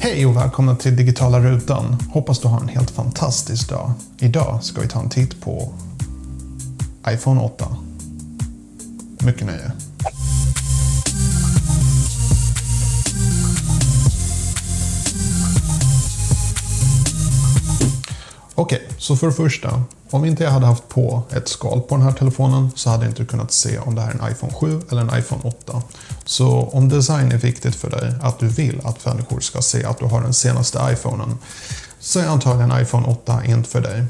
Hej och välkomna till Digitala Rutan. Hoppas du har en helt fantastisk dag. Idag ska vi ta en titt på iPhone 8. Mycket nöje. Okej, så för det första. Om inte jag hade haft på ett skal på den här telefonen så hade jag inte kunnat se om det här är en iPhone 7 eller en iPhone 8. Så om design är viktigt för dig, att du vill att människor ska se att du har den senaste iPhonen, så är antagligen iPhone 8 inte för dig.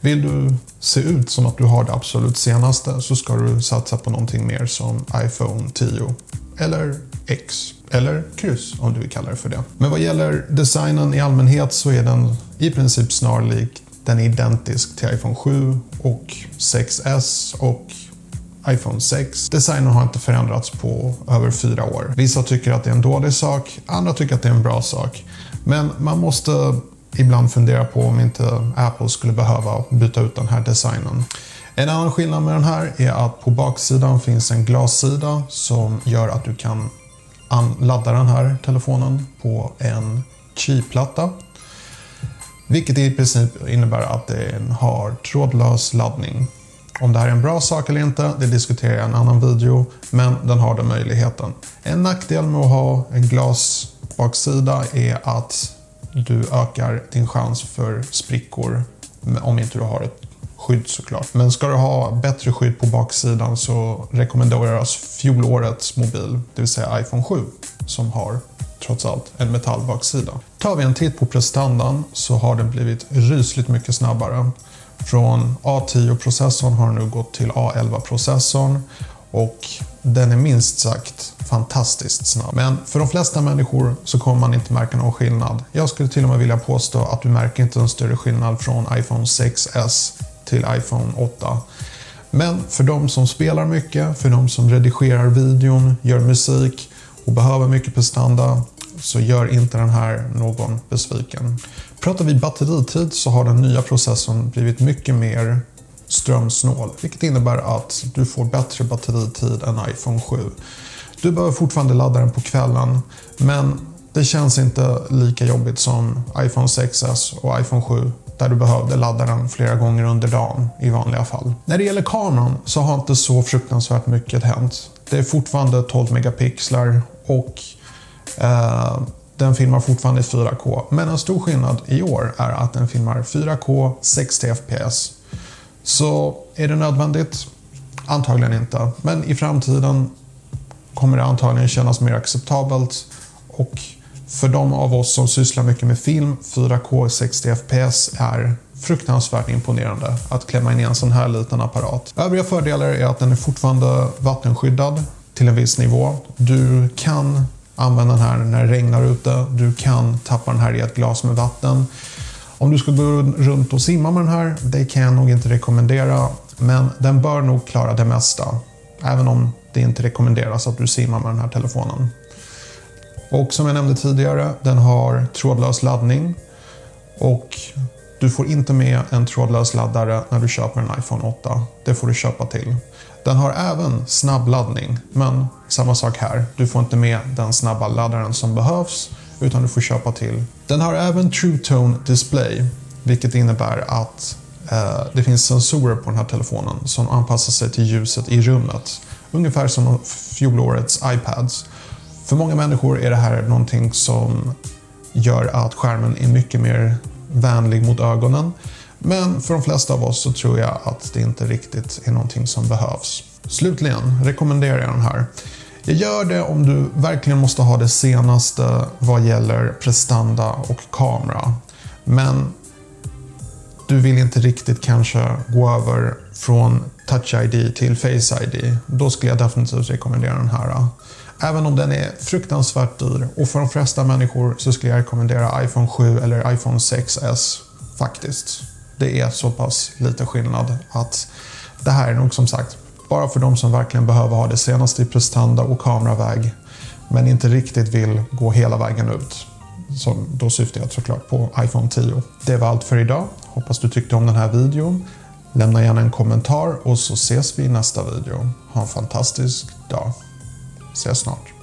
Vill du se ut som att du har det absolut senaste så ska du satsa på någonting mer som iPhone 10 eller X eller kryss om du vill kalla det för det. Men vad gäller designen i allmänhet så är den i princip snarlik den är identisk till iPhone 7 och 6S och iPhone 6. Designen har inte förändrats på över fyra år. Vissa tycker att det är en dålig sak, andra tycker att det är en bra sak. Men man måste ibland fundera på om inte Apple skulle behöva byta ut den här designen. En annan skillnad med den här är att på baksidan finns en glassida som gör att du kan ladda den här telefonen på en Qi-platta vilket i princip innebär att den har trådlös laddning. Om det här är en bra sak eller inte, det diskuterar jag i en annan video, men den har den möjligheten. En nackdel med att ha en glasbaksida är att du ökar din chans för sprickor om inte du har ett skydd såklart. Men ska du ha bättre skydd på baksidan så rekommenderas fjolårets mobil, det vill säga iPhone 7, som har trots allt en metallbaksida. Tar vi en titt på prestandan så har den blivit rysligt mycket snabbare. Från A10-processorn har den nu gått till A11-processorn och den är minst sagt fantastiskt snabb. Men för de flesta människor så kommer man inte märka någon skillnad. Jag skulle till och med vilja påstå att du märker inte en större skillnad från iPhone 6S till iPhone 8. Men för de som spelar mycket, för de som redigerar videon, gör musik och behöver mycket prestanda så gör inte den här någon besviken. Pratar vi batteritid så har den nya processorn blivit mycket mer strömsnål, vilket innebär att du får bättre batteritid än iPhone 7. Du behöver fortfarande ladda den på kvällen, men det känns inte lika jobbigt som iPhone 6s och iPhone 7 där du behövde ladda den flera gånger under dagen i vanliga fall. När det gäller kameran så har inte så fruktansvärt mycket hänt. Det är fortfarande 12 megapixlar och eh, den filmar fortfarande i 4K. Men en stor skillnad i år är att den filmar 4K 60 FPS. Så är det nödvändigt? Antagligen inte. Men i framtiden kommer det antagligen kännas mer acceptabelt och för de av oss som sysslar mycket med film, 4K 60 FPS är fruktansvärt imponerande att klämma in i en sån här liten apparat. Övriga fördelar är att den är fortfarande vattenskyddad till en viss nivå. Du kan använda den här när det regnar ute. Du kan tappa den här i ett glas med vatten. Om du ska gå runt och simma med den här, det kan jag nog inte rekommendera. Men den bör nog klara det mesta. Även om det inte rekommenderas att du simmar med den här telefonen. Och som jag nämnde tidigare, den har trådlös laddning. Och du får inte med en trådlös laddare när du köper en iPhone 8. Det får du köpa till. Den har även snabbladdning, men samma sak här. Du får inte med den snabba laddaren som behövs, utan du får köpa till. Den har även True Tone Display, vilket innebär att eh, det finns sensorer på den här telefonen som anpassar sig till ljuset i rummet. Ungefär som fjolårets iPads. För många människor är det här någonting som gör att skärmen är mycket mer vänlig mot ögonen. Men för de flesta av oss så tror jag att det inte riktigt är någonting som behövs. Slutligen rekommenderar jag den här. Jag gör det om du verkligen måste ha det senaste vad gäller prestanda och kamera. Men du vill inte riktigt kanske gå över från Touch ID till Face ID. Då skulle jag definitivt rekommendera den här. Även om den är fruktansvärt dyr och för de flesta människor så skulle jag rekommendera iPhone 7 eller iPhone 6S faktiskt. Det är så pass lite skillnad att det här är nog som sagt bara för de som verkligen behöver ha det senaste i prestanda och kameraväg men inte riktigt vill gå hela vägen ut. Så då syftar jag såklart på iPhone 10. Det var allt för idag. Hoppas du tyckte om den här videon. Lämna gärna en kommentar och så ses vi i nästa video. Ha en fantastisk dag. Ses snart.